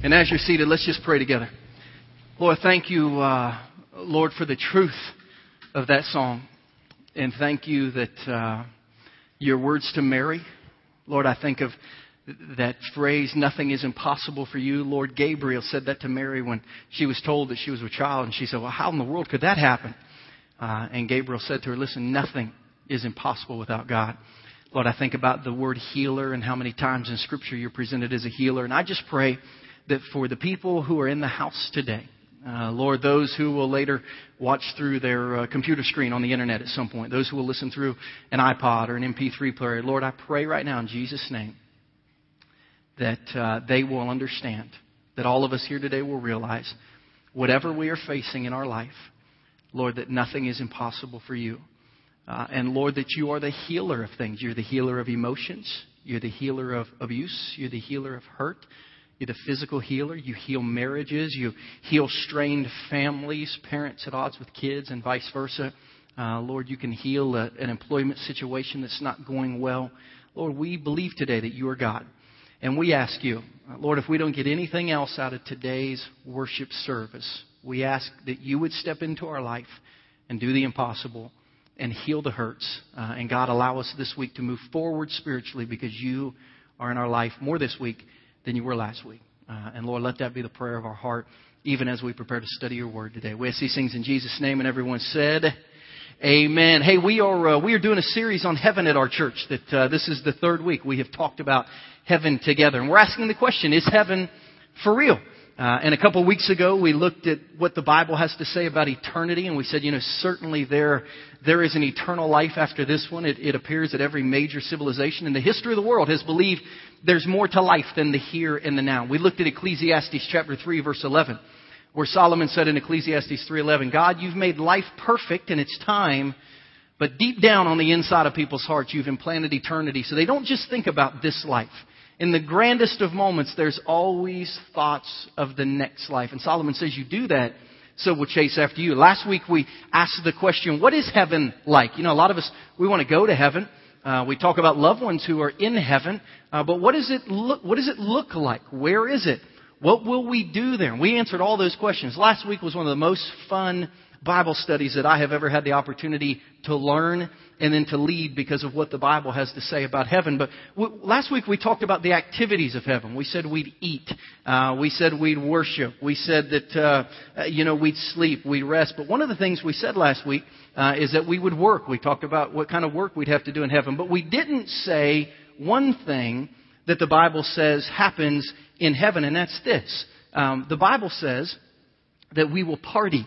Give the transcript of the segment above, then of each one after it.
And as you're seated, let's just pray together. Lord, thank you, uh, Lord, for the truth of that song. And thank you that uh, your words to Mary, Lord, I think of that phrase, nothing is impossible for you. Lord Gabriel said that to Mary when she was told that she was a child. And she said, Well, how in the world could that happen? Uh, and Gabriel said to her, Listen, nothing is impossible without God. Lord, I think about the word healer and how many times in Scripture you're presented as a healer. And I just pray that for the people who are in the house today, uh, Lord, those who will later watch through their uh, computer screen on the internet at some point, those who will listen through an iPod or an MP3 player, Lord, I pray right now in Jesus' name that uh, they will understand, that all of us here today will realize whatever we are facing in our life, Lord, that nothing is impossible for you. Uh, and Lord, that you are the healer of things. You're the healer of emotions. You're the healer of abuse. You're the healer of hurt. You're the physical healer. You heal marriages. You heal strained families, parents at odds with kids, and vice versa. Uh, Lord, you can heal a, an employment situation that's not going well. Lord, we believe today that you are God. And we ask you, Lord, if we don't get anything else out of today's worship service, we ask that you would step into our life and do the impossible and heal the hurts. Uh, and God, allow us this week to move forward spiritually because you are in our life more this week than you were last week. Uh, and Lord, let that be the prayer of our heart, even as we prepare to study your word today. We ask these things in Jesus' name, and everyone said, Amen. Hey, we are uh, we are doing a series on heaven at our church. That uh, this is the third week we have talked about heaven together, and we're asking the question: Is heaven for real? Uh, and a couple of weeks ago, we looked at what the Bible has to say about eternity, and we said, you know, certainly there, there is an eternal life after this one. It, it appears that every major civilization in the history of the world has believed there's more to life than the here and the now. We looked at Ecclesiastes chapter 3, verse 11, where Solomon said in Ecclesiastes 3.11, God, you've made life perfect in its time, but deep down on the inside of people's hearts, you've implanted eternity. So they don't just think about this life in the grandest of moments, there's always thoughts of the next life. And Solomon says, You do that, so we'll chase after you. Last week we asked the question, What is heaven like? You know, a lot of us, we want to go to heaven. Uh, we talk about loved ones who are in heaven, uh, but what does it look? What does it look like? Where is it? What will we do there? And we answered all those questions. Last week was one of the most fun Bible studies that I have ever had the opportunity to learn and then to lead because of what the Bible has to say about heaven. But last week we talked about the activities of heaven. We said we'd eat. Uh, we said we'd worship. We said that, uh, you know, we'd sleep, we'd rest. But one of the things we said last week uh, is that we would work. We talked about what kind of work we'd have to do in heaven. But we didn't say one thing that the Bible says happens in heaven, and that's this. Um, the Bible says that we will party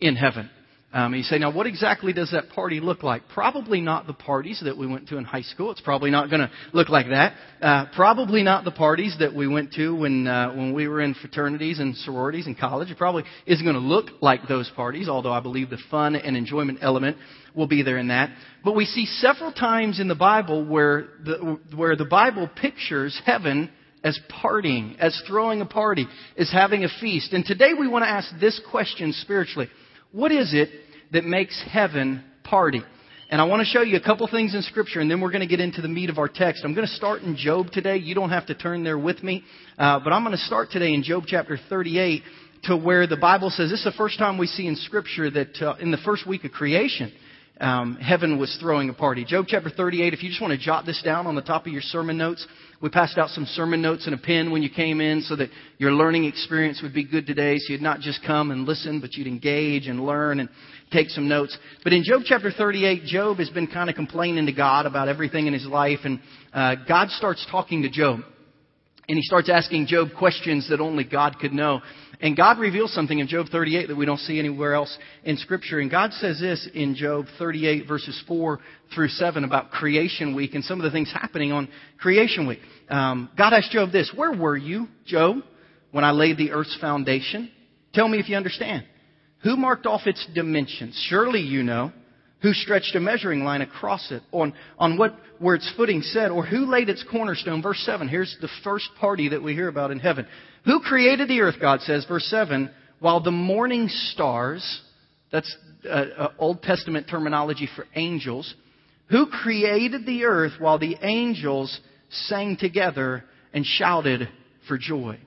in heaven. Um, you say, now what exactly does that party look like? Probably not the parties that we went to in high school. It's probably not going to look like that. Uh, probably not the parties that we went to when uh, when we were in fraternities and sororities in college. It probably isn't going to look like those parties, although I believe the fun and enjoyment element will be there in that. But we see several times in the Bible where the where the Bible pictures heaven as partying, as throwing a party, as having a feast. And today we want to ask this question spiritually. What is it that makes heaven party? And I want to show you a couple things in Scripture, and then we're going to get into the meat of our text. I'm going to start in Job today. You don't have to turn there with me, uh, but I'm going to start today in Job chapter 38 to where the Bible says this is the first time we see in Scripture that uh, in the first week of creation, um, heaven was throwing a party. Job chapter 38, if you just want to jot this down on the top of your sermon notes, we passed out some sermon notes and a pen when you came in so that your learning experience would be good today. So you'd not just come and listen, but you'd engage and learn and take some notes. But in Job chapter 38, Job has been kind of complaining to God about everything in his life. And uh, God starts talking to Job. And he starts asking Job questions that only God could know. And God reveals something in Job 38 that we don't see anywhere else in Scripture. And God says this in Job 38 verses 4 through 7 about creation week and some of the things happening on creation week. Um, God asked Job this, Where were you, Job, when I laid the earth's foundation? Tell me if you understand. Who marked off its dimensions? Surely you know. Who stretched a measuring line across it? On, on what, where its footing set? Or who laid its cornerstone? Verse 7. Here's the first party that we hear about in heaven. Who created the earth, God says, verse 7, while the morning stars, that's uh, uh, Old Testament terminology for angels, who created the earth while the angels sang together and shouted for joy?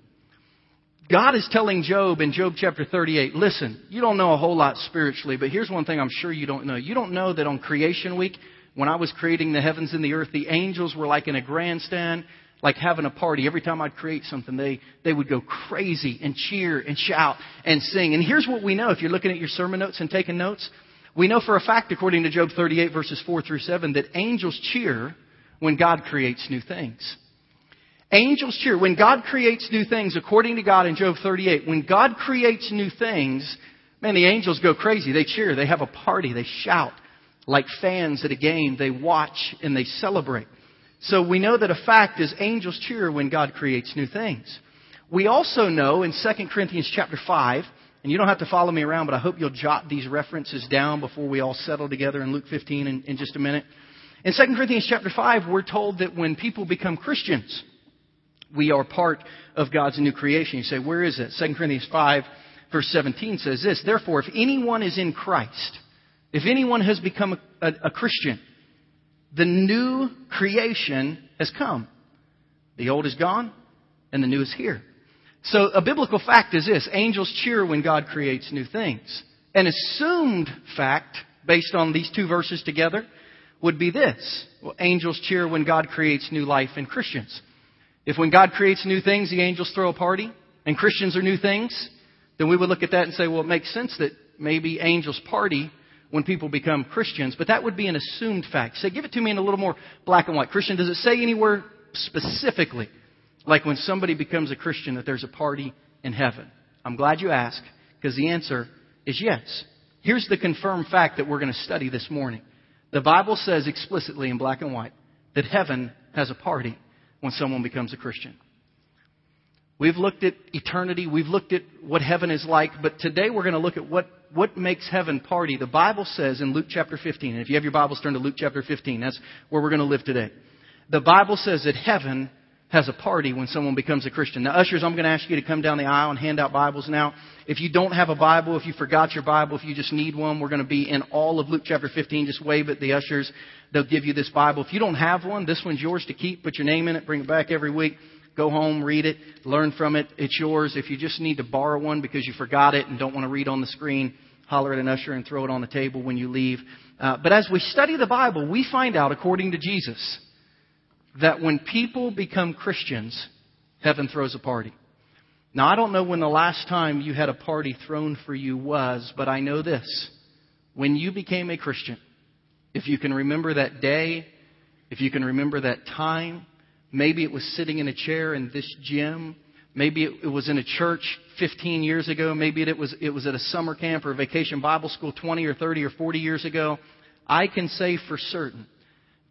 God is telling Job in Job chapter 38, listen, you don't know a whole lot spiritually, but here's one thing I'm sure you don't know. You don't know that on creation week, when I was creating the heavens and the earth, the angels were like in a grandstand, like having a party. Every time I'd create something, they, they would go crazy and cheer and shout and sing. And here's what we know if you're looking at your sermon notes and taking notes. We know for a fact, according to Job 38 verses 4 through 7, that angels cheer when God creates new things. Angels cheer. When God creates new things, according to God in Job 38, when God creates new things, man, the angels go crazy. They cheer. They have a party. They shout. Like fans at a game, they watch and they celebrate. So we know that a fact is angels cheer when God creates new things. We also know in 2 Corinthians chapter 5, and you don't have to follow me around, but I hope you'll jot these references down before we all settle together in Luke 15 in, in just a minute. In 2 Corinthians chapter 5, we're told that when people become Christians, we are part of God's new creation. You say, where is it? 2 Corinthians 5, verse 17 says this Therefore, if anyone is in Christ, if anyone has become a, a, a Christian, the new creation has come. The old is gone, and the new is here. So, a biblical fact is this angels cheer when God creates new things. An assumed fact, based on these two verses together, would be this well, angels cheer when God creates new life in Christians. If when God creates new things, the angels throw a party and Christians are new things, then we would look at that and say, well, it makes sense that maybe angels party when people become Christians, but that would be an assumed fact. Say, give it to me in a little more black and white. Christian, does it say anywhere specifically, like when somebody becomes a Christian, that there's a party in heaven? I'm glad you asked, because the answer is yes. Here's the confirmed fact that we're going to study this morning. The Bible says explicitly in black and white that heaven has a party when someone becomes a Christian. We've looked at eternity. We've looked at what heaven is like. But today we're going to look at what, what makes heaven party. The Bible says in Luke chapter 15, and if you have your Bibles, turn to Luke chapter 15. That's where we're going to live today. The Bible says that heaven has a party when someone becomes a Christian. Now, ushers, I'm going to ask you to come down the aisle and hand out Bibles now. If you don't have a Bible, if you forgot your Bible, if you just need one, we're going to be in all of Luke chapter 15. Just wave at the ushers. They'll give you this Bible. If you don't have one, this one's yours to keep. Put your name in it. Bring it back every week. Go home, read it, learn from it. It's yours. If you just need to borrow one because you forgot it and don't want to read on the screen, holler at an usher and throw it on the table when you leave. Uh, but as we study the Bible, we find out, according to Jesus, that when people become Christians, heaven throws a party. Now, I don't know when the last time you had a party thrown for you was, but I know this. When you became a Christian, if you can remember that day, if you can remember that time, maybe it was sitting in a chair in this gym, maybe it was in a church 15 years ago, maybe it was, it was at a summer camp or a vacation Bible school 20 or 30 or 40 years ago. I can say for certain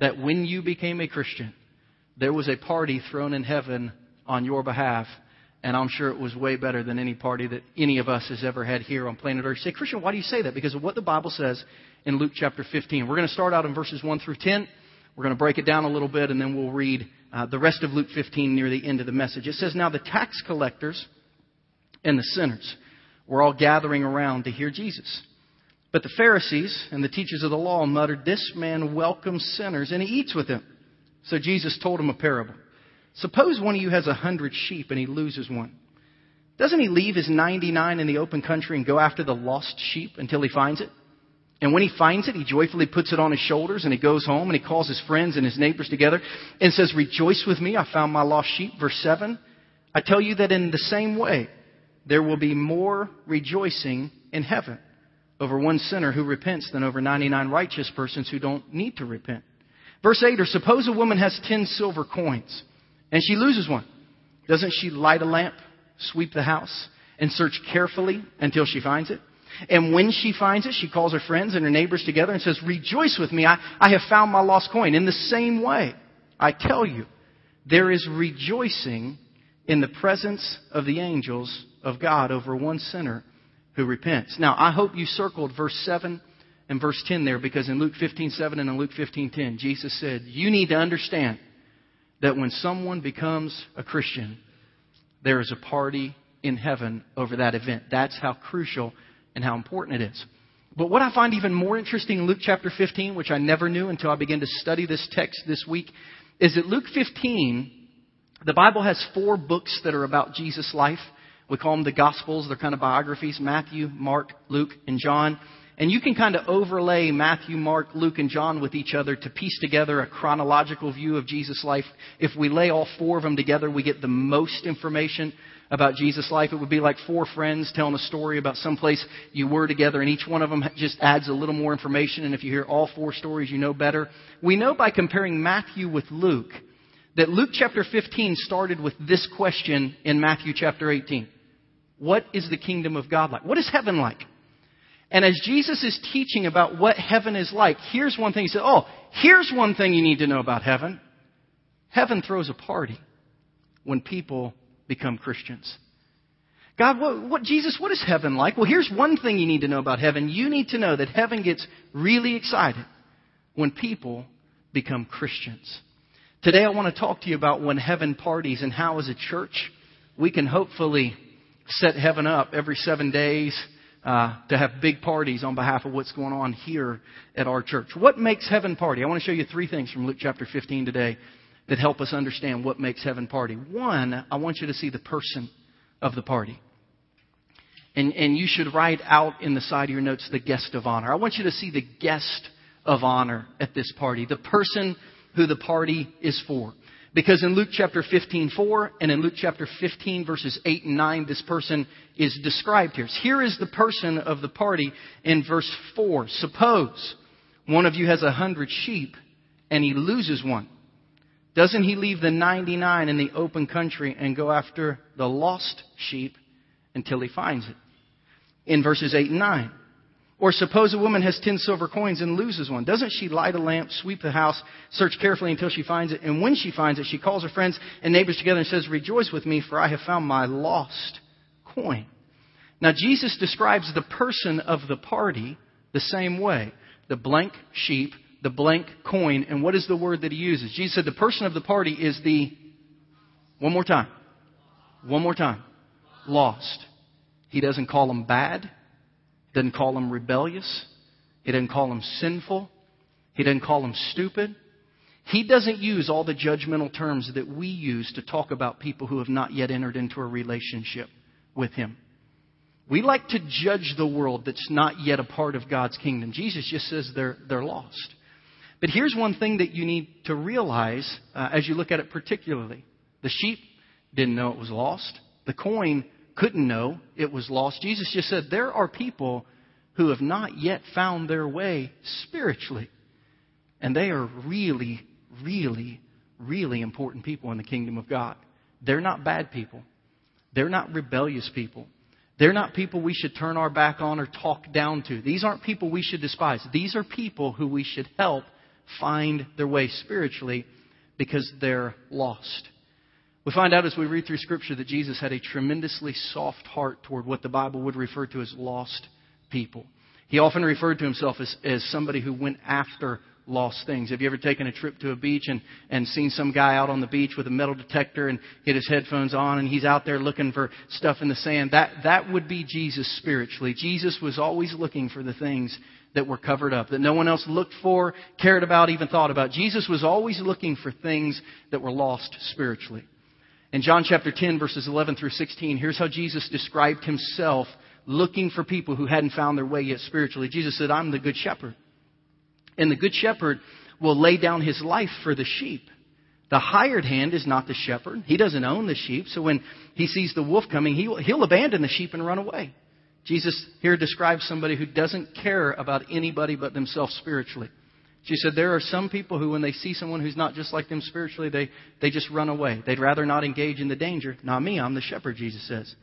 that when you became a Christian, there was a party thrown in heaven on your behalf. And I'm sure it was way better than any party that any of us has ever had here on planet Earth. Say, Christian, why do you say that? Because of what the Bible says in Luke chapter 15. We're going to start out in verses 1 through 10. We're going to break it down a little bit, and then we'll read uh, the rest of Luke 15 near the end of the message. It says, Now the tax collectors and the sinners were all gathering around to hear Jesus. But the Pharisees and the teachers of the law muttered, This man welcomes sinners, and he eats with them. So Jesus told him a parable. Suppose one of you has a hundred sheep and he loses one. Doesn't he leave his 99 in the open country and go after the lost sheep until he finds it? And when he finds it, he joyfully puts it on his shoulders and he goes home and he calls his friends and his neighbors together and says, Rejoice with me, I found my lost sheep. Verse 7. I tell you that in the same way, there will be more rejoicing in heaven over one sinner who repents than over 99 righteous persons who don't need to repent. Verse 8, or suppose a woman has 10 silver coins and she loses one. Doesn't she light a lamp, sweep the house, and search carefully until she finds it? And when she finds it, she calls her friends and her neighbors together and says, Rejoice with me, I, I have found my lost coin. In the same way, I tell you, there is rejoicing in the presence of the angels of God over one sinner who repents. Now, I hope you circled verse 7 and verse 10 there because in Luke 15:7 and in Luke 15:10 Jesus said, "You need to understand that when someone becomes a Christian, there is a party in heaven over that event. That's how crucial and how important it is." But what I find even more interesting in Luke chapter 15, which I never knew until I began to study this text this week, is that Luke 15, the Bible has four books that are about Jesus' life, We call them the Gospels. They're kind of biographies Matthew, Mark, Luke, and John. And you can kind of overlay Matthew, Mark, Luke, and John with each other to piece together a chronological view of Jesus' life. If we lay all four of them together, we get the most information about Jesus' life. It would be like four friends telling a story about some place you were together, and each one of them just adds a little more information. And if you hear all four stories, you know better. We know by comparing Matthew with Luke that Luke chapter 15 started with this question in Matthew chapter 18. What is the kingdom of God like? What is heaven like? And as Jesus is teaching about what heaven is like, here's one thing. He said, Oh, here's one thing you need to know about heaven. Heaven throws a party when people become Christians. God, what, what, Jesus, what is heaven like? Well, here's one thing you need to know about heaven. You need to know that heaven gets really excited when people become Christians. Today I want to talk to you about when heaven parties and how as a church we can hopefully set heaven up every seven days uh, to have big parties on behalf of what's going on here at our church. What makes heaven party? I want to show you three things from Luke chapter 15 today that help us understand what makes heaven party. One, I want you to see the person of the party. And, and you should write out in the side of your notes the guest of honor. I want you to see the guest of honor at this party, the person who the party is for. Because in Luke chapter 15, 4 and in Luke chapter 15 verses 8 and 9, this person is described here. Here is the person of the party in verse 4. Suppose one of you has a hundred sheep and he loses one. Doesn't he leave the 99 in the open country and go after the lost sheep until he finds it? In verses 8 and 9. Or suppose a woman has ten silver coins and loses one. Doesn't she light a lamp, sweep the house, search carefully until she finds it? And when she finds it, she calls her friends and neighbors together and says, Rejoice with me, for I have found my lost coin. Now, Jesus describes the person of the party the same way the blank sheep, the blank coin. And what is the word that he uses? Jesus said the person of the party is the, one more time, one more time, lost. He doesn't call them bad doesn't call them rebellious. He doesn't call them sinful. He doesn't call them stupid. He doesn't use all the judgmental terms that we use to talk about people who have not yet entered into a relationship with Him. We like to judge the world that's not yet a part of God's kingdom. Jesus just says they're, they're lost. But here's one thing that you need to realize uh, as you look at it particularly. The sheep didn't know it was lost. The coin couldn't know it was lost. Jesus just said, There are people who have not yet found their way spiritually. And they are really, really, really important people in the kingdom of God. They're not bad people. They're not rebellious people. They're not people we should turn our back on or talk down to. These aren't people we should despise. These are people who we should help find their way spiritually because they're lost. We find out as we read through Scripture that Jesus had a tremendously soft heart toward what the Bible would refer to as lost people. He often referred to himself as, as somebody who went after lost things. Have you ever taken a trip to a beach and, and seen some guy out on the beach with a metal detector and get his headphones on and he's out there looking for stuff in the sand? That, that would be Jesus spiritually. Jesus was always looking for the things that were covered up, that no one else looked for, cared about, even thought about. Jesus was always looking for things that were lost spiritually. In John chapter 10, verses 11 through 16, here's how Jesus described himself looking for people who hadn't found their way yet spiritually. Jesus said, I'm the good shepherd. And the good shepherd will lay down his life for the sheep. The hired hand is not the shepherd. He doesn't own the sheep. So when he sees the wolf coming, he will, he'll abandon the sheep and run away. Jesus here describes somebody who doesn't care about anybody but themselves spiritually. She said, There are some people who, when they see someone who's not just like them spiritually, they, they just run away. They'd rather not engage in the danger. Not me, I'm the shepherd, Jesus says.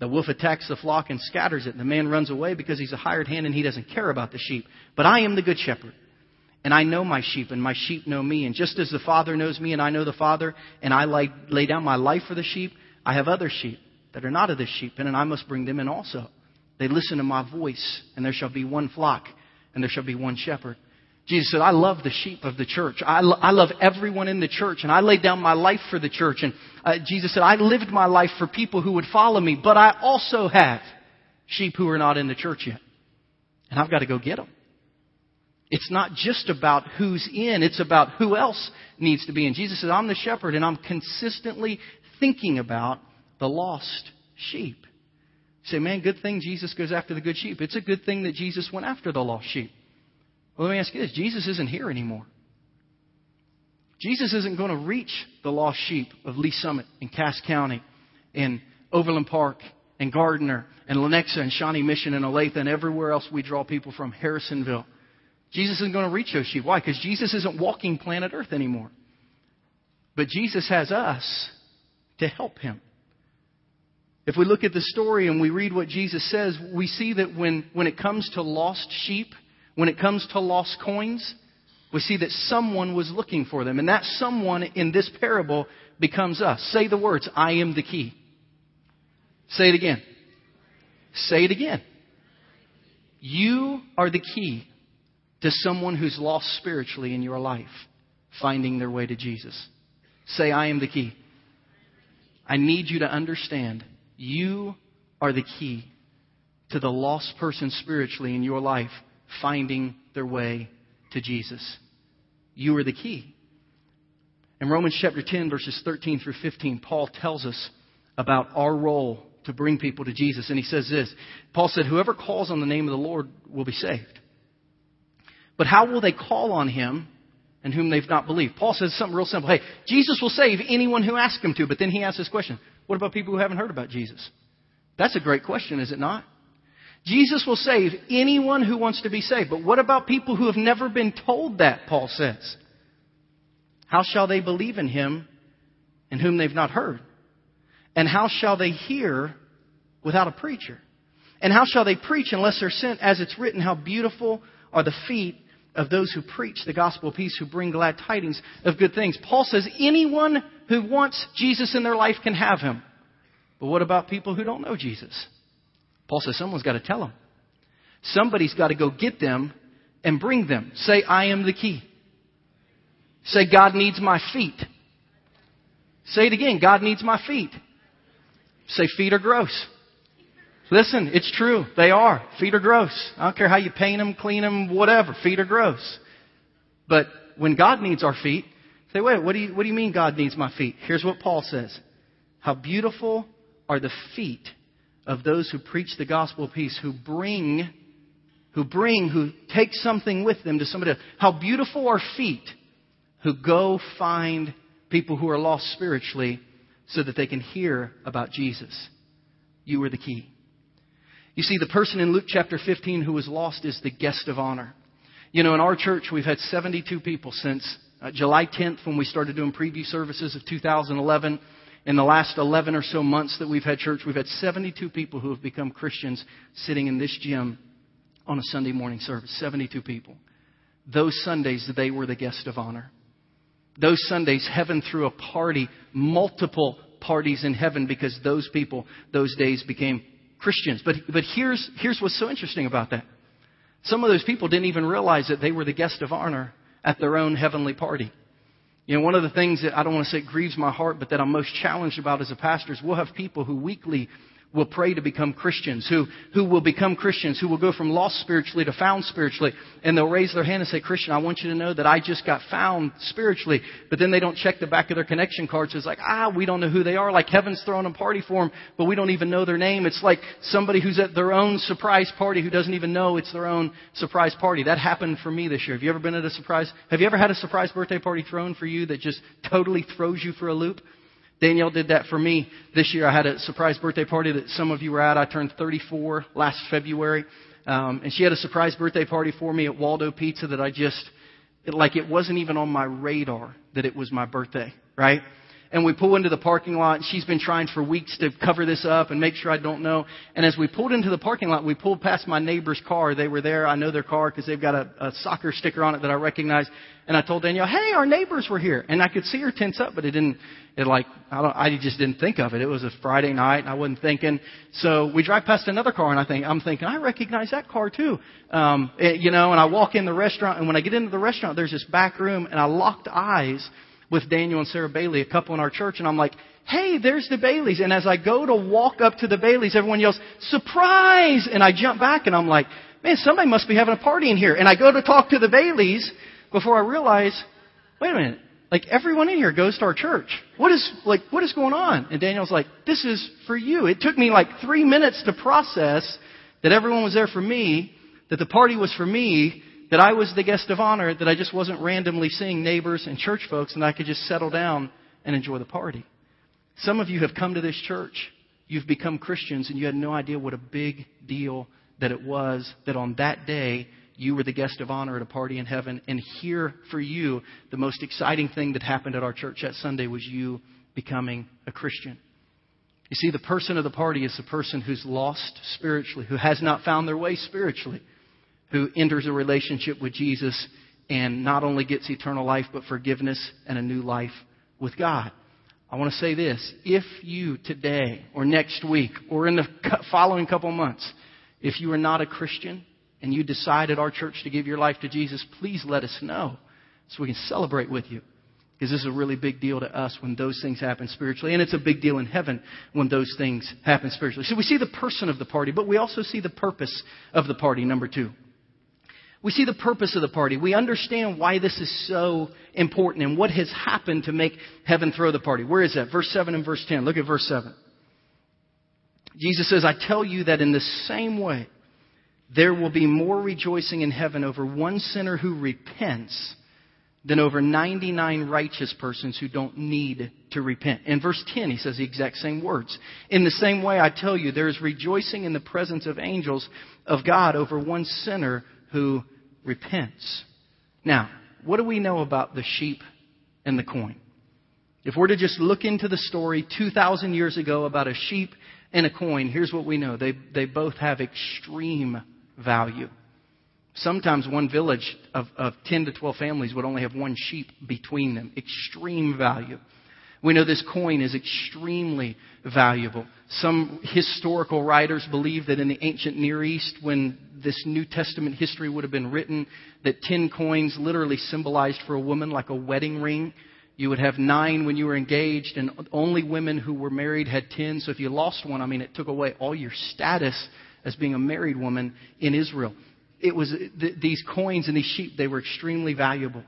The wolf attacks the flock and scatters it, the man runs away because he's a hired hand and he doesn't care about the sheep. But I am the good shepherd, and I know my sheep, and my sheep know me. And just as the Father knows me, and I know the Father, and I lay, lay down my life for the sheep, I have other sheep that are not of this sheep, and I must bring them in also. They listen to my voice, and there shall be one flock, and there shall be one shepherd. Jesus said, I love the sheep of the church. I, lo- I love everyone in the church, and I laid down my life for the church. And uh, Jesus said, I lived my life for people who would follow me, but I also have sheep who are not in the church yet. And I've got to go get them. It's not just about who's in, it's about who else needs to be in. Jesus said, I'm the shepherd, and I'm consistently thinking about the lost sheep. Say, man, good thing Jesus goes after the good sheep. It's a good thing that Jesus went after the lost sheep. Well, let me ask you this Jesus isn't here anymore. Jesus isn't going to reach the lost sheep of Lee Summit and Cass County and Overland Park and Gardner and Lenexa and Shawnee Mission and Olathe and everywhere else we draw people from, Harrisonville. Jesus isn't going to reach those sheep. Why? Because Jesus isn't walking planet Earth anymore. But Jesus has us to help him. If we look at the story and we read what Jesus says, we see that when, when it comes to lost sheep, when it comes to lost coins, we see that someone was looking for them. And that someone in this parable becomes us. Say the words, I am the key. Say it again. Say it again. You are the key to someone who's lost spiritually in your life, finding their way to Jesus. Say, I am the key. I need you to understand you are the key to the lost person spiritually in your life finding their way to Jesus. You are the key. In Romans chapter 10, verses 13 through 15, Paul tells us about our role to bring people to Jesus. And he says this Paul said, Whoever calls on the name of the Lord will be saved. But how will they call on him and whom they've not believed? Paul says something real simple. Hey, Jesus will save anyone who asks him to. But then he asks this question What about people who haven't heard about Jesus? That's a great question, is it not? Jesus will save anyone who wants to be saved. But what about people who have never been told that, Paul says? How shall they believe in him in whom they've not heard? And how shall they hear without a preacher? And how shall they preach unless they're sent? As it's written, how beautiful are the feet of those who preach the gospel of peace, who bring glad tidings of good things. Paul says anyone who wants Jesus in their life can have him. But what about people who don't know Jesus? Paul says someone's got to tell them. Somebody's got to go get them and bring them. Say, I am the key. Say, God needs my feet. Say it again. God needs my feet. Say, feet are gross. Listen, it's true. They are. Feet are gross. I don't care how you paint them, clean them, whatever. Feet are gross. But when God needs our feet, say, wait, what do you, what do you mean God needs my feet? Here's what Paul says. How beautiful are the feet of those who preach the gospel of peace, who bring, who bring, who take something with them to somebody else. How beautiful are feet who go find people who are lost spiritually so that they can hear about Jesus. You are the key. You see, the person in Luke chapter 15 who was lost is the guest of honor. You know, in our church, we've had 72 people since uh, July 10th when we started doing preview services of 2011 in the last 11 or so months that we've had church, we've had 72 people who have become Christians sitting in this gym on a Sunday morning service. 72 people. Those Sundays, they were the guest of honor. Those Sundays, heaven threw a party, multiple parties in heaven because those people, those days became Christians. But, but here's, here's what's so interesting about that. Some of those people didn't even realize that they were the guest of honor at their own heavenly party. You know, one of the things that I don't want to say grieves my heart, but that I'm most challenged about as a pastor is we'll have people who weekly will pray to become Christians, who, who will become Christians, who will go from lost spiritually to found spiritually, and they'll raise their hand and say, Christian, I want you to know that I just got found spiritually. But then they don't check the back of their connection cards. It's like, ah, we don't know who they are. Like heaven's throwing a party for them, but we don't even know their name. It's like somebody who's at their own surprise party who doesn't even know it's their own surprise party. That happened for me this year. Have you ever been at a surprise? Have you ever had a surprise birthday party thrown for you that just totally throws you for a loop? Danielle did that for me this year. I had a surprise birthday party that some of you were at. I turned 34 last February. Um, and she had a surprise birthday party for me at Waldo Pizza that I just, it, like it wasn't even on my radar that it was my birthday, right? And we pull into the parking lot. And she's been trying for weeks to cover this up and make sure I don't know. And as we pulled into the parking lot, we pulled past my neighbor's car. They were there. I know their car because they've got a, a soccer sticker on it that I recognize. And I told Danielle, "Hey, our neighbors were here." And I could see her tense up, but it didn't. It like I don't. I just didn't think of it. It was a Friday night, and I wasn't thinking. So we drive past another car, and I think I'm thinking I recognize that car too. Um, it, you know, and I walk in the restaurant, and when I get into the restaurant, there's this back room, and I locked eyes with Daniel and Sarah Bailey, a couple in our church, and I'm like, hey, there's the Baileys. And as I go to walk up to the Baileys, everyone yells, surprise! And I jump back and I'm like, man, somebody must be having a party in here. And I go to talk to the Baileys before I realize, wait a minute, Like everyone in here goes to our church. What is, like, what is going on? And Daniel's like, this is for you. It took me like three minutes to process that everyone was there for me, that the party was for me, that I was the guest of honor, that I just wasn't randomly seeing neighbors and church folks and I could just settle down and enjoy the party. Some of you have come to this church. You've become Christians and you had no idea what a big deal that it was that on that day you were the guest of honor at a party in heaven. And here for you, the most exciting thing that happened at our church that Sunday was you becoming a Christian. You see, the person of the party is the person who's lost spiritually, who has not found their way spiritually, who enters a relationship with Jesus and not only gets eternal life, but forgiveness and a new life with God. I want to say this. If you today or next week or in the following couple months, if you are not a Christian and you decide at our church to give your life to Jesus, please let us know so we can celebrate with you. Because this is a really big deal to us when those things happen spiritually, and it's a big deal in heaven when those things happen spiritually. So we see the person of the party, but we also see the purpose of the party, number two. We see the purpose of the party. We understand why this is so important and what has happened to make heaven throw the party. Where is that? Verse 7 and verse 10. Look at verse 7. Jesus says, I tell you that in the same way, there will be more rejoicing in heaven over one sinner who repents than over 99 righteous persons who don't need to repent. In verse 10, he says the exact same words. In the same way, I tell you, there is rejoicing in the presence of angels of God over one sinner who repents. Now, what do we know about the sheep and the coin? If we're to just look into the story 2,000 years ago about a sheep and a coin, here's what we know. They, they both have extreme value. Sometimes one village of, of 10 to 12 families would only have one sheep between them. Extreme value. We know this coin is extremely valuable. Some historical writers believe that in the ancient Near East, when this New Testament history would have been written, that 10 coins literally symbolized for a woman like a wedding ring. You would have nine when you were engaged, and only women who were married had 10. So if you lost one, I mean, it took away all your status as being a married woman in Israel. It was th- these coins and these sheep, they were extremely valuable.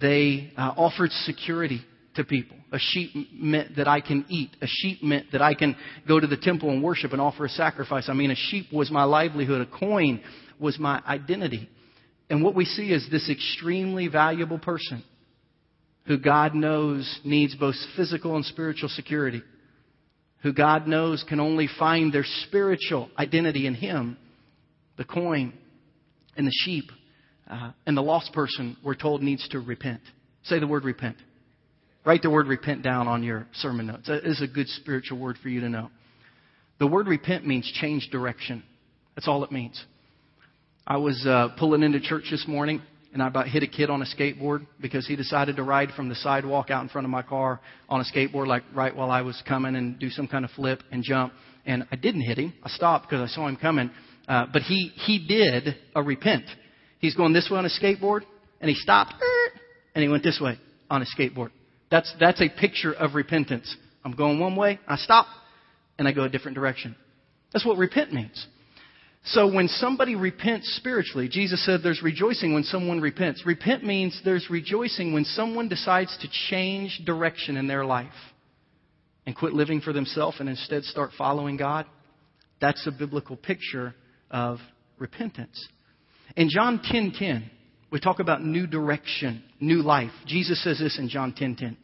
They uh, offered security to people. A sheep meant that I can eat. A sheep meant that I can go to the temple and worship and offer a sacrifice. I mean, a sheep was my livelihood. A coin was my identity. And what we see is this extremely valuable person who God knows needs both physical and spiritual security, who God knows can only find their spiritual identity in Him, the coin and the sheep, uh, and the lost person, we're told, needs to repent. Say the word repent. Write the word repent down on your sermon notes. That is a good spiritual word for you to know. The word repent means change direction. That's all it means. I was uh, pulling into church this morning, and I about hit a kid on a skateboard because he decided to ride from the sidewalk out in front of my car on a skateboard, like right while I was coming, and do some kind of flip and jump. And I didn't hit him. I stopped because I saw him coming. Uh, but he he did a repent. He's going this way on a skateboard, and he stopped, and he went this way on a skateboard. That's, that's a picture of repentance. I'm going one way, I stop, and I go a different direction. That's what repent means. So when somebody repents spiritually, Jesus said there's rejoicing when someone repents. Repent means there's rejoicing when someone decides to change direction in their life and quit living for themselves and instead start following God. That's a biblical picture of repentance. In John 10:10, 10, 10, we talk about new direction, new life. Jesus says this in John 10:10. 10, 10.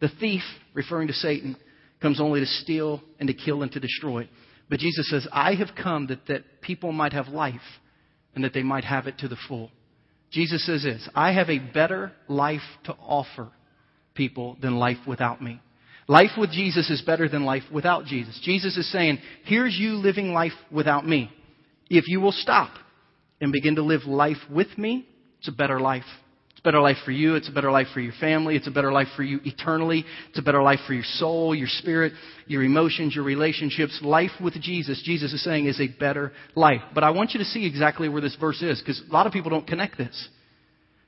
The thief, referring to Satan, comes only to steal and to kill and to destroy. But Jesus says, I have come that, that people might have life and that they might have it to the full. Jesus says this, I have a better life to offer people than life without me. Life with Jesus is better than life without Jesus. Jesus is saying, here's you living life without me. If you will stop and begin to live life with me, it's a better life. It's a better life for you. It's a better life for your family. It's a better life for you eternally. It's a better life for your soul, your spirit, your emotions, your relationships. Life with Jesus, Jesus is saying, is a better life. But I want you to see exactly where this verse is, because a lot of people don't connect this.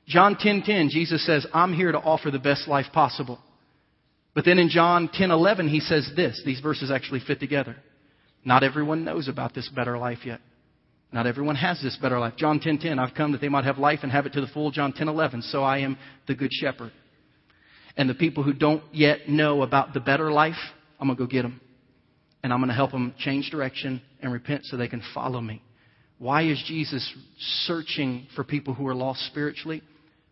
John 10:10, 10, 10, Jesus says, "I'm here to offer the best life possible." But then in John 10:11, he says this. These verses actually fit together. Not everyone knows about this better life yet. Not everyone has this better life. John 10:10, 10, 10, I've come that they might have life and have it to the full. John 10:11, so I am the good shepherd. And the people who don't yet know about the better life, I'm going to go get them. And I'm going to help them change direction and repent so they can follow me. Why is Jesus searching for people who are lost spiritually?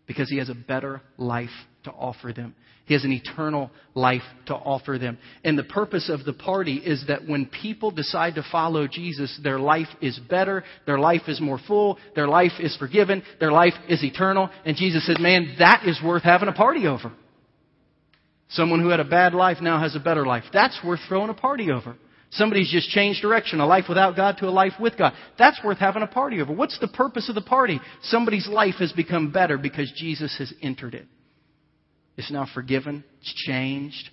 Because he has a better life to offer them. He has an eternal life to offer them. And the purpose of the party is that when people decide to follow Jesus, their life is better, their life is more full, their life is forgiven, their life is eternal. And Jesus said, man, that is worth having a party over. Someone who had a bad life now has a better life. That's worth throwing a party over. Somebody's just changed direction, a life without God to a life with God. That's worth having a party over. What's the purpose of the party? Somebody's life has become better because Jesus has entered it. It's now forgiven. It's changed.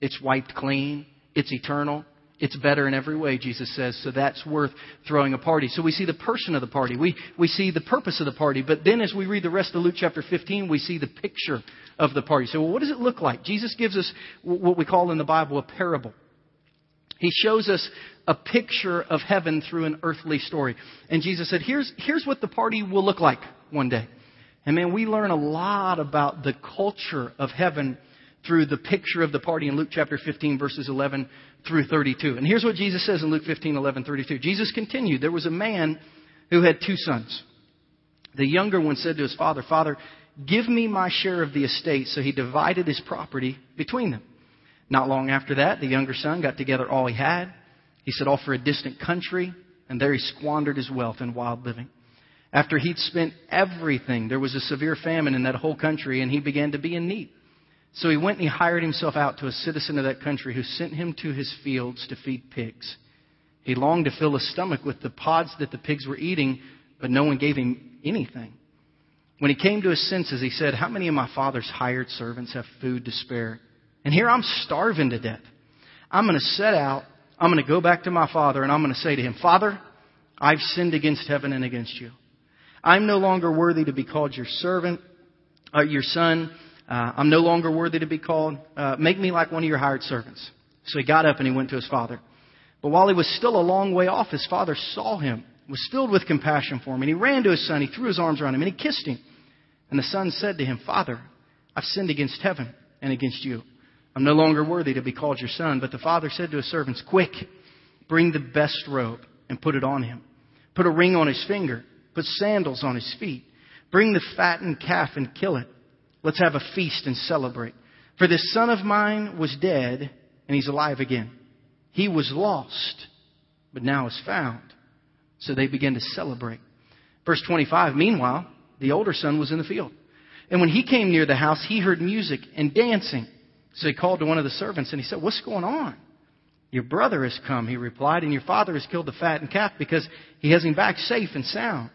It's wiped clean. It's eternal. It's better in every way, Jesus says. So that's worth throwing a party. So we see the person of the party. We, we see the purpose of the party. But then as we read the rest of Luke chapter 15, we see the picture of the party. So what does it look like? Jesus gives us what we call in the Bible a parable. He shows us a picture of heaven through an earthly story. And Jesus said, here's, here's what the party will look like one day. And man, we learn a lot about the culture of heaven through the picture of the party in Luke chapter 15 verses 11 through 32. And here's what Jesus says in Luke 15, 11, 32. Jesus continued, there was a man who had two sons. The younger one said to his father, Father, give me my share of the estate. So he divided his property between them. Not long after that, the younger son got together all he had. He set off for a distant country, and there he squandered his wealth in wild living. After he'd spent everything, there was a severe famine in that whole country, and he began to be in need. So he went and he hired himself out to a citizen of that country who sent him to his fields to feed pigs. He longed to fill his stomach with the pods that the pigs were eating, but no one gave him anything. When he came to his senses, he said, How many of my father's hired servants have food to spare? And here I'm starving to death. I'm going to set out. I'm going to go back to my father and I'm going to say to him, Father, I've sinned against heaven and against you. I'm no longer worthy to be called your servant, uh, your son. Uh, I'm no longer worthy to be called. Uh, make me like one of your hired servants. So he got up and he went to his father. But while he was still a long way off, his father saw him, was filled with compassion for him, and he ran to his son. He threw his arms around him and he kissed him. And the son said to him, Father, I've sinned against heaven and against you. I'm no longer worthy to be called your son. But the father said to his servants, Quick, bring the best robe and put it on him. Put a ring on his finger. Put sandals on his feet. Bring the fattened calf and kill it. Let's have a feast and celebrate. For this son of mine was dead and he's alive again. He was lost, but now is found. So they began to celebrate. Verse 25, meanwhile, the older son was in the field. And when he came near the house, he heard music and dancing. So he called to one of the servants and he said, What's going on? Your brother has come, he replied, and your father has killed the fattened calf because he has him back safe and sound.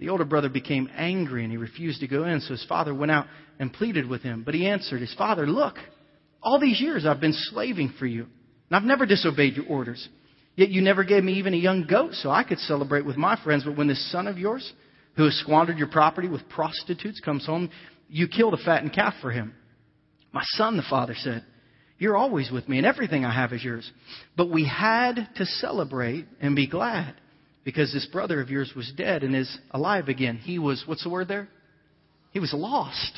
The older brother became angry and he refused to go in, so his father went out and pleaded with him. But he answered his father, Look, all these years I've been slaving for you, and I've never disobeyed your orders. Yet you never gave me even a young goat so I could celebrate with my friends. But when this son of yours, who has squandered your property with prostitutes, comes home, you kill the fattened calf for him. My son, the father said, You're always with me, and everything I have is yours. But we had to celebrate and be glad because this brother of yours was dead and is alive again. He was, what's the word there? He was lost,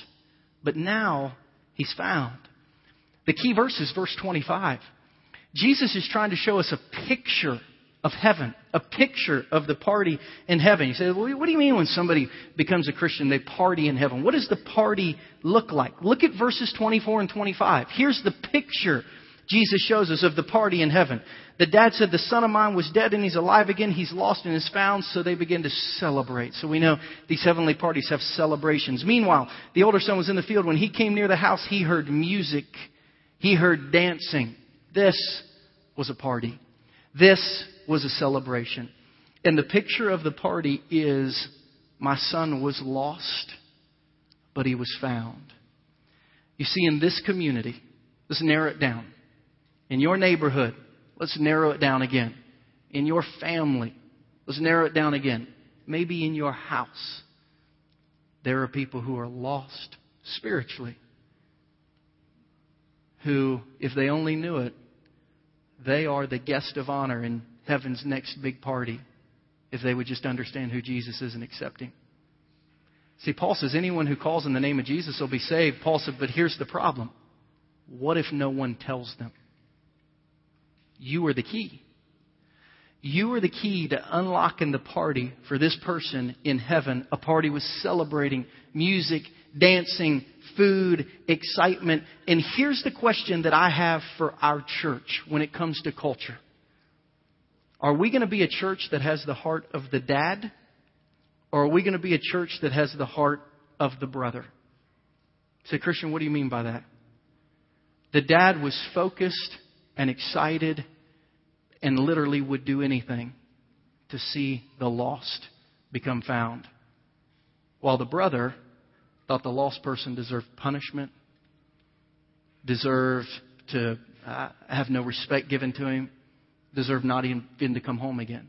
but now he's found. The key verse is verse 25. Jesus is trying to show us a picture of heaven, a picture of the party in heaven. You say, well, what do you mean when somebody becomes a Christian, they party in heaven? What does the party look like? Look at verses 24 and 25. Here's the picture Jesus shows us of the party in heaven. The dad said, The son of mine was dead and he's alive again. He's lost and is found. So they begin to celebrate. So we know these heavenly parties have celebrations. Meanwhile, the older son was in the field. When he came near the house, he heard music. He heard dancing. This was a party. This was a celebration. And the picture of the party is my son was lost, but he was found. You see, in this community, let's narrow it down. In your neighborhood, let's narrow it down again. In your family, let's narrow it down again. Maybe in your house, there are people who are lost spiritually, who, if they only knew it, they are the guest of honor in heaven's next big party if they would just understand who Jesus is and accept him. See, Paul says anyone who calls in the name of Jesus will be saved. Paul said, but here's the problem. What if no one tells them? You are the key. You are the key to unlocking the party for this person in heaven. A party with celebrating music, dancing, food, excitement. And here's the question that I have for our church when it comes to culture. Are we going to be a church that has the heart of the dad? Or are we going to be a church that has the heart of the brother? Say, Christian, what do you mean by that? The dad was focused and excited and literally would do anything to see the lost become found. While the brother thought the lost person deserved punishment, deserved to uh, have no respect given to him, deserved not even to come home again.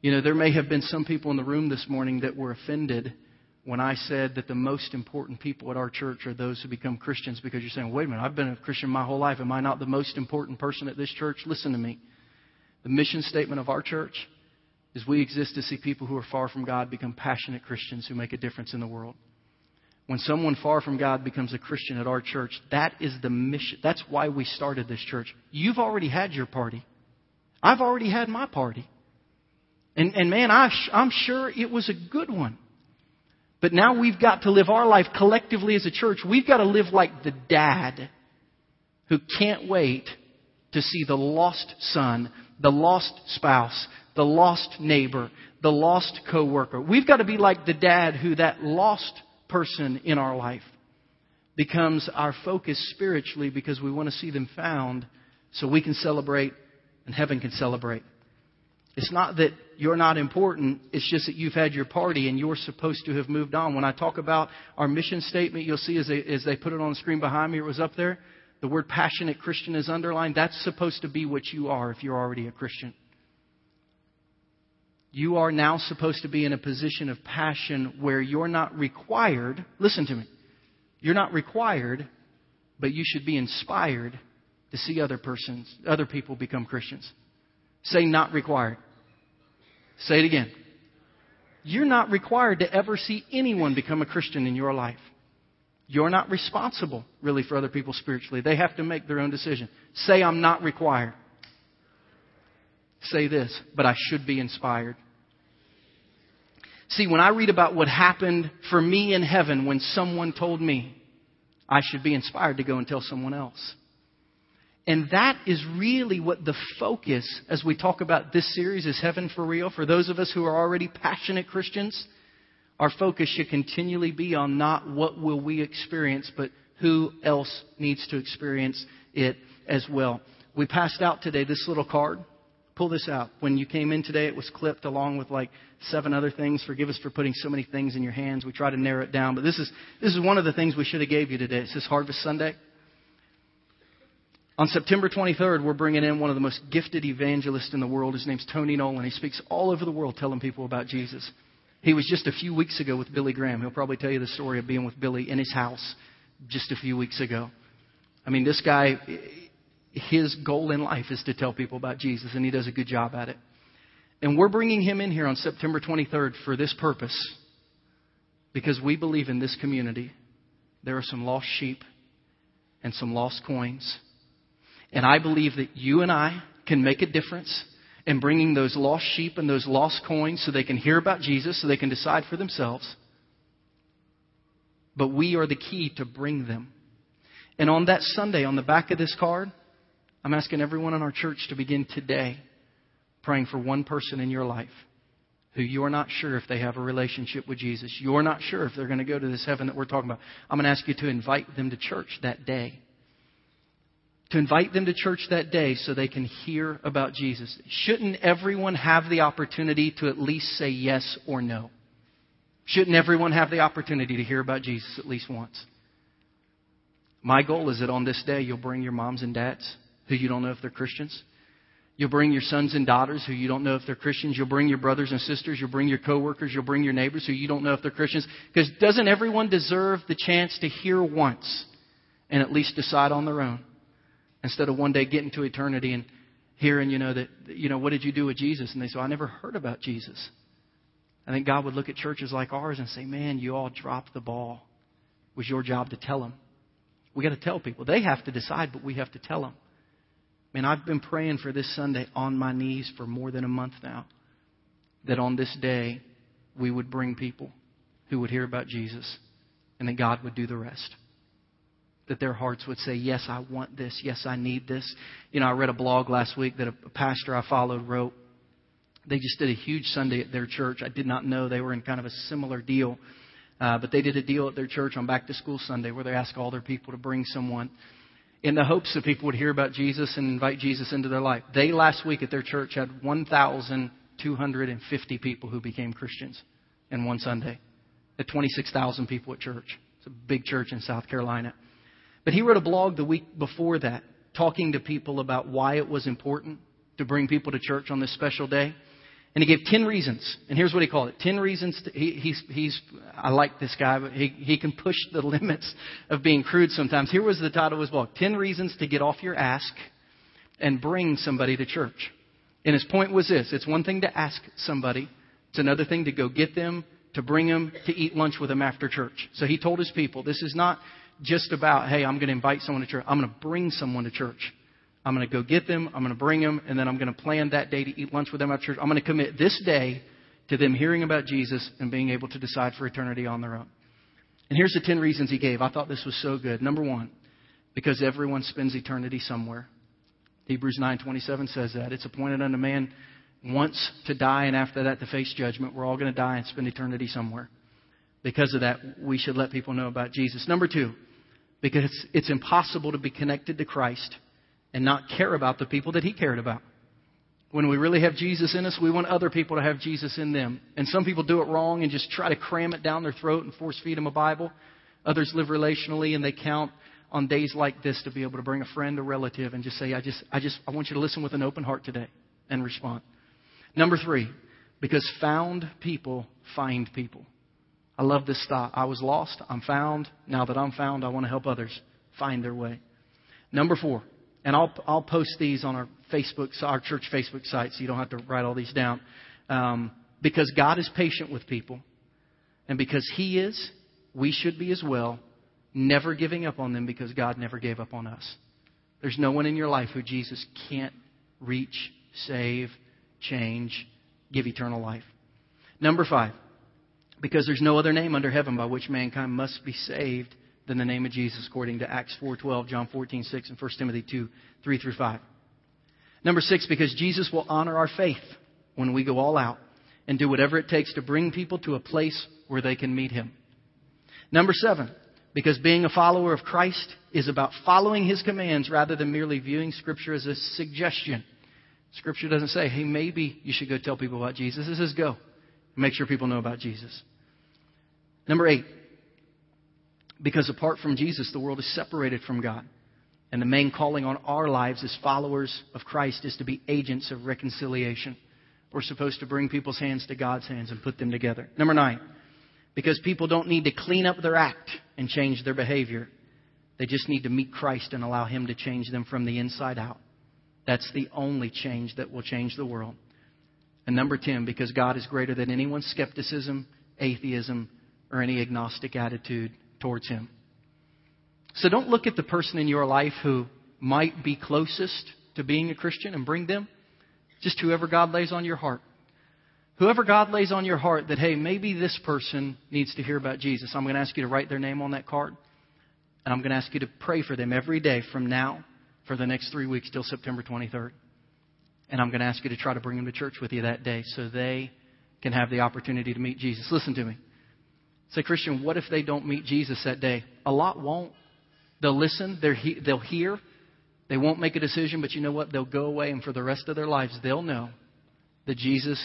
You know, there may have been some people in the room this morning that were offended when I said that the most important people at our church are those who become Christians because you're saying, wait a minute, I've been a Christian my whole life. Am I not the most important person at this church? Listen to me. The mission statement of our church is we exist to see people who are far from God become passionate Christians who make a difference in the world. When someone far from God becomes a Christian at our church, that is the mission. That's why we started this church. You've already had your party. I've already had my party. And, and man, I, I'm sure it was a good one. But now we've got to live our life collectively as a church. We've got to live like the dad who can't wait to see the lost son, the lost spouse, the lost neighbor, the lost coworker. We've got to be like the dad who that lost person in our life becomes our focus spiritually because we want to see them found so we can celebrate and heaven can celebrate. It's not that you're not important. It's just that you've had your party and you're supposed to have moved on. When I talk about our mission statement, you'll see as they, as they put it on the screen behind me, it was up there. The word passionate Christian is underlined. That's supposed to be what you are if you're already a Christian. You are now supposed to be in a position of passion where you're not required. Listen to me. You're not required, but you should be inspired to see other persons, other people become Christians. Say not required. Say it again. You're not required to ever see anyone become a Christian in your life. You're not responsible, really, for other people spiritually. They have to make their own decision. Say, I'm not required. Say this, but I should be inspired. See, when I read about what happened for me in heaven when someone told me I should be inspired to go and tell someone else. And that is really what the focus, as we talk about this series, is heaven for real. For those of us who are already passionate Christians, our focus should continually be on not what will we experience, but who else needs to experience it as well. We passed out today this little card. Pull this out. When you came in today, it was clipped along with like seven other things. Forgive us for putting so many things in your hands. We try to narrow it down, but this is this is one of the things we should have gave you today. It says Harvest Sunday. On September 23rd, we're bringing in one of the most gifted evangelists in the world. His name's Tony Nolan. He speaks all over the world telling people about Jesus. He was just a few weeks ago with Billy Graham. He'll probably tell you the story of being with Billy in his house just a few weeks ago. I mean, this guy, his goal in life is to tell people about Jesus, and he does a good job at it. And we're bringing him in here on September 23rd for this purpose because we believe in this community there are some lost sheep and some lost coins and I believe that you and I can make a difference in bringing those lost sheep and those lost coins so they can hear about Jesus, so they can decide for themselves. But we are the key to bring them. And on that Sunday, on the back of this card, I'm asking everyone in our church to begin today praying for one person in your life who you're not sure if they have a relationship with Jesus. You're not sure if they're going to go to this heaven that we're talking about. I'm going to ask you to invite them to church that day to invite them to church that day so they can hear about Jesus. Shouldn't everyone have the opportunity to at least say yes or no? Shouldn't everyone have the opportunity to hear about Jesus at least once? My goal is that on this day you'll bring your moms and dads who you don't know if they're Christians. You'll bring your sons and daughters who you don't know if they're Christians. You'll bring your brothers and sisters. You'll bring your coworkers. You'll bring your neighbors who you don't know if they're Christians. Because doesn't everyone deserve the chance to hear once and at least decide on their own? Instead of one day getting to eternity and hearing, you know, that, you know, what did you do with Jesus? And they say, I never heard about Jesus. I think God would look at churches like ours and say, man, you all dropped the ball. It was your job to tell them. We got to tell people. They have to decide, but we have to tell them. Man, I've been praying for this Sunday on my knees for more than a month now. That on this day, we would bring people who would hear about Jesus and that God would do the rest. That their hearts would say, Yes, I want this. Yes, I need this. You know, I read a blog last week that a pastor I followed wrote. They just did a huge Sunday at their church. I did not know they were in kind of a similar deal. Uh, but they did a deal at their church on Back to School Sunday where they asked all their people to bring someone in the hopes that people would hear about Jesus and invite Jesus into their life. They last week at their church had 1,250 people who became Christians in one Sunday. At 26,000 people at church. It's a big church in South Carolina. But he wrote a blog the week before that talking to people about why it was important to bring people to church on this special day. And he gave 10 reasons. And here's what he called it 10 reasons. To, he, he's, he's, I like this guy, but he, he can push the limits of being crude sometimes. Here was the title of his book 10 Reasons to Get Off Your Ask and Bring Somebody to Church. And his point was this it's one thing to ask somebody, it's another thing to go get them, to bring them, to eat lunch with them after church. So he told his people, this is not just about, hey, I'm going to invite someone to church. I'm going to bring someone to church. I'm going to go get them. I'm going to bring them. And then I'm going to plan that day to eat lunch with them at church. I'm going to commit this day to them hearing about Jesus and being able to decide for eternity on their own. And here's the 10 reasons he gave. I thought this was so good. Number one, because everyone spends eternity somewhere. Hebrews 9:27 says that. It's appointed unto man once to die and after that to face judgment. We're all going to die and spend eternity somewhere. Because of that, we should let people know about Jesus. Number 2, because it's, it's impossible to be connected to Christ and not care about the people that he cared about. When we really have Jesus in us, we want other people to have Jesus in them. And some people do it wrong and just try to cram it down their throat and force feed them a Bible. Others live relationally and they count on days like this to be able to bring a friend or relative and just say, I just, I just, I want you to listen with an open heart today and respond. Number three, because found people find people. I love this thought. I was lost. I'm found. Now that I'm found, I want to help others find their way. Number four, and I'll, I'll post these on our Facebook, our church Facebook site, so you don't have to write all these down. Um, because God is patient with people, and because He is, we should be as well, never giving up on them because God never gave up on us. There's no one in your life who Jesus can't reach, save, change, give eternal life. Number five, because there's no other name under heaven by which mankind must be saved than the name of Jesus, according to Acts 4.12, John 14.6, and 1 Timothy 2, 3 through 5. Number six, because Jesus will honor our faith when we go all out and do whatever it takes to bring people to a place where they can meet Him. Number seven, because being a follower of Christ is about following His commands rather than merely viewing Scripture as a suggestion. Scripture doesn't say, hey, maybe you should go tell people about Jesus. It says go. Make sure people know about Jesus. Number eight, because apart from Jesus, the world is separated from God. And the main calling on our lives as followers of Christ is to be agents of reconciliation. We're supposed to bring people's hands to God's hands and put them together. Number nine, because people don't need to clean up their act and change their behavior. They just need to meet Christ and allow Him to change them from the inside out. That's the only change that will change the world. And number 10, because God is greater than anyone's skepticism, atheism, or any agnostic attitude towards Him. So don't look at the person in your life who might be closest to being a Christian and bring them. Just whoever God lays on your heart. Whoever God lays on your heart that, hey, maybe this person needs to hear about Jesus, I'm going to ask you to write their name on that card. And I'm going to ask you to pray for them every day from now for the next three weeks till September 23rd. And I'm going to ask you to try to bring them to church with you that day so they can have the opportunity to meet Jesus. Listen to me. Say, Christian, what if they don't meet Jesus that day? A lot won't. They'll listen, he- they'll hear, they won't make a decision, but you know what? They'll go away, and for the rest of their lives, they'll know that Jesus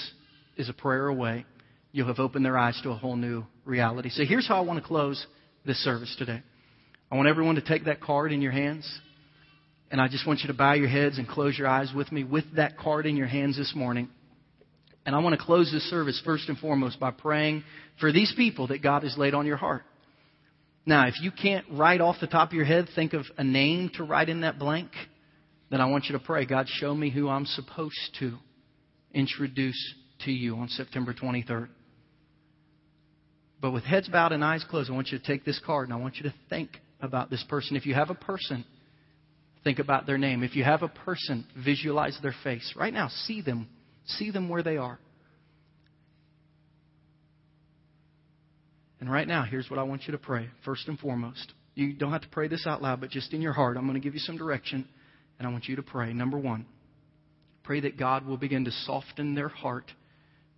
is a prayer away. You'll have opened their eyes to a whole new reality. So here's how I want to close this service today. I want everyone to take that card in your hands, and I just want you to bow your heads and close your eyes with me with that card in your hands this morning. And I want to close this service first and foremost by praying for these people that God has laid on your heart. Now, if you can't write off the top of your head, think of a name to write in that blank, then I want you to pray, God, show me who I'm supposed to introduce to you on September 23rd. But with heads bowed and eyes closed, I want you to take this card and I want you to think about this person. If you have a person, think about their name. If you have a person, visualize their face. Right now, see them. See them where they are. And right now, here's what I want you to pray, first and foremost. You don't have to pray this out loud, but just in your heart, I'm going to give you some direction, and I want you to pray. Number one, pray that God will begin to soften their heart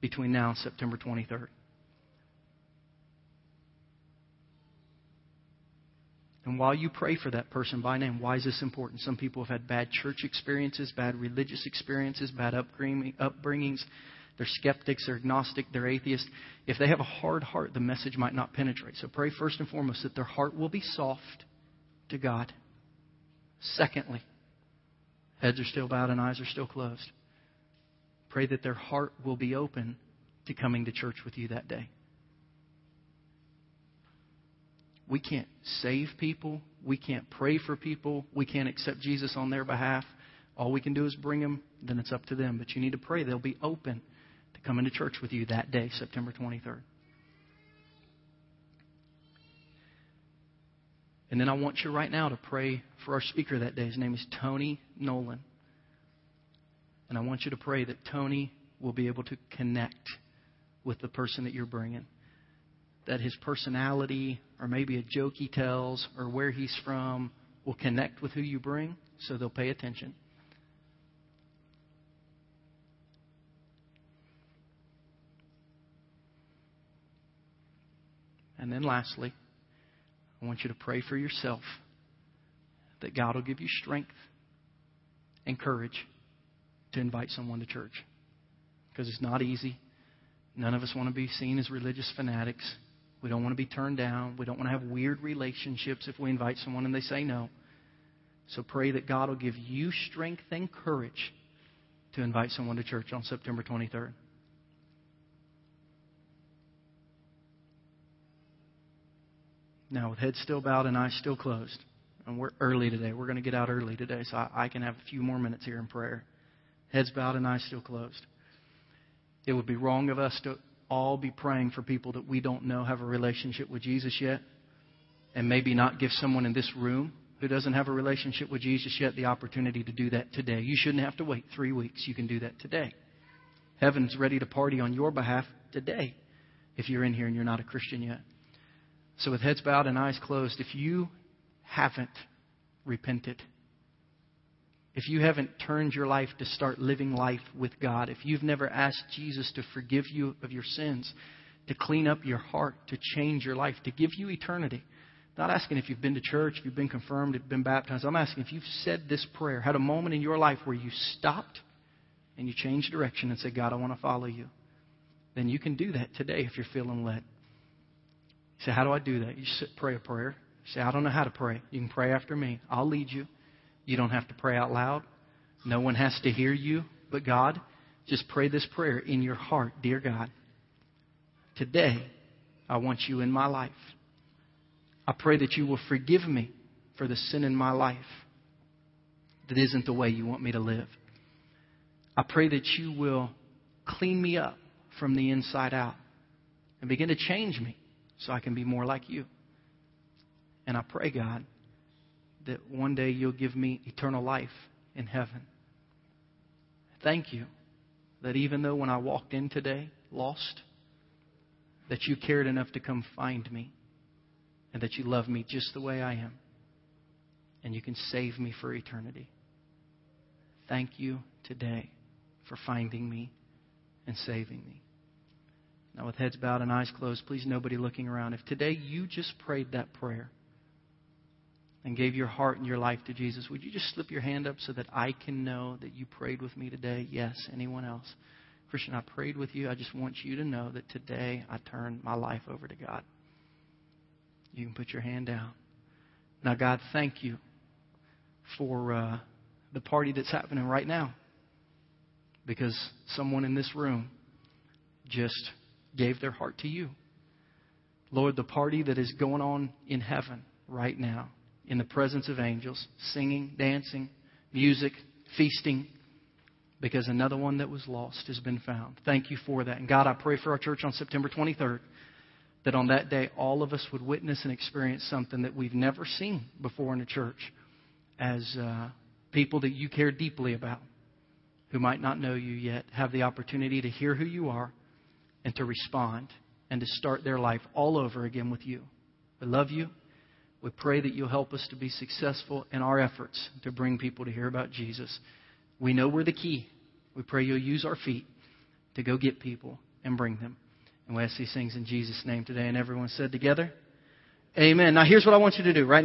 between now and September 23rd. And while you pray for that person by name, why is this important? Some people have had bad church experiences, bad religious experiences, bad upbringings. They're skeptics, they're agnostic, they're atheists. If they have a hard heart, the message might not penetrate. So pray first and foremost that their heart will be soft to God. Secondly, heads are still bowed and eyes are still closed. Pray that their heart will be open to coming to church with you that day. We can't save people. We can't pray for people. We can't accept Jesus on their behalf. All we can do is bring them, then it's up to them. But you need to pray they'll be open to coming to church with you that day, September 23rd. And then I want you right now to pray for our speaker that day. His name is Tony Nolan. And I want you to pray that Tony will be able to connect with the person that you're bringing that his personality or maybe a joke he tells or where he's from will connect with who you bring so they'll pay attention. And then lastly, I want you to pray for yourself that God will give you strength and courage to invite someone to church. Because it's not easy. None of us want to be seen as religious fanatics. We don't want to be turned down. We don't want to have weird relationships if we invite someone and they say no. So pray that God will give you strength and courage to invite someone to church on September 23rd. Now, with heads still bowed and eyes still closed, and we're early today. We're going to get out early today, so I, I can have a few more minutes here in prayer. Heads bowed and eyes still closed. It would be wrong of us to all be praying for people that we don't know have a relationship with Jesus yet, and maybe not give someone in this room who doesn't have a relationship with Jesus yet the opportunity to do that today. You shouldn't have to wait three weeks. You can do that today. Heaven's ready to party on your behalf today if you're in here and you're not a Christian yet. So, with heads bowed and eyes closed, if you haven't repented, if you haven't turned your life to start living life with God, if you've never asked Jesus to forgive you of your sins, to clean up your heart, to change your life, to give you eternity, not asking if you've been to church, if you've been confirmed, if you've been baptized. I'm asking if you've said this prayer, had a moment in your life where you stopped and you changed direction and said, God, I want to follow you. Then you can do that today if you're feeling led. You say, How do I do that? You sit, pray a prayer. You say, I don't know how to pray. You can pray after me. I'll lead you. You don't have to pray out loud. No one has to hear you but God. Just pray this prayer in your heart Dear God, today I want you in my life. I pray that you will forgive me for the sin in my life that isn't the way you want me to live. I pray that you will clean me up from the inside out and begin to change me so I can be more like you. And I pray, God, that one day you'll give me eternal life in heaven. Thank you that even though when I walked in today lost, that you cared enough to come find me and that you love me just the way I am and you can save me for eternity. Thank you today for finding me and saving me. Now, with heads bowed and eyes closed, please nobody looking around. If today you just prayed that prayer, and gave your heart and your life to Jesus, would you just slip your hand up so that I can know that you prayed with me today? Yes. Anyone else? Christian, I prayed with you. I just want you to know that today I turned my life over to God. You can put your hand down. Now, God, thank you for uh, the party that's happening right now because someone in this room just gave their heart to you. Lord, the party that is going on in heaven right now in the presence of angels, singing, dancing, music, feasting, because another one that was lost has been found. Thank you for that. And God, I pray for our church on September 23rd that on that day all of us would witness and experience something that we've never seen before in a church as uh, people that you care deeply about who might not know you yet have the opportunity to hear who you are and to respond and to start their life all over again with you. We love you. We pray that you'll help us to be successful in our efforts to bring people to hear about Jesus. We know we're the key. We pray you'll use our feet to go get people and bring them. And we ask these things in Jesus' name today. And everyone said together, Amen. Now, here's what I want you to do right now.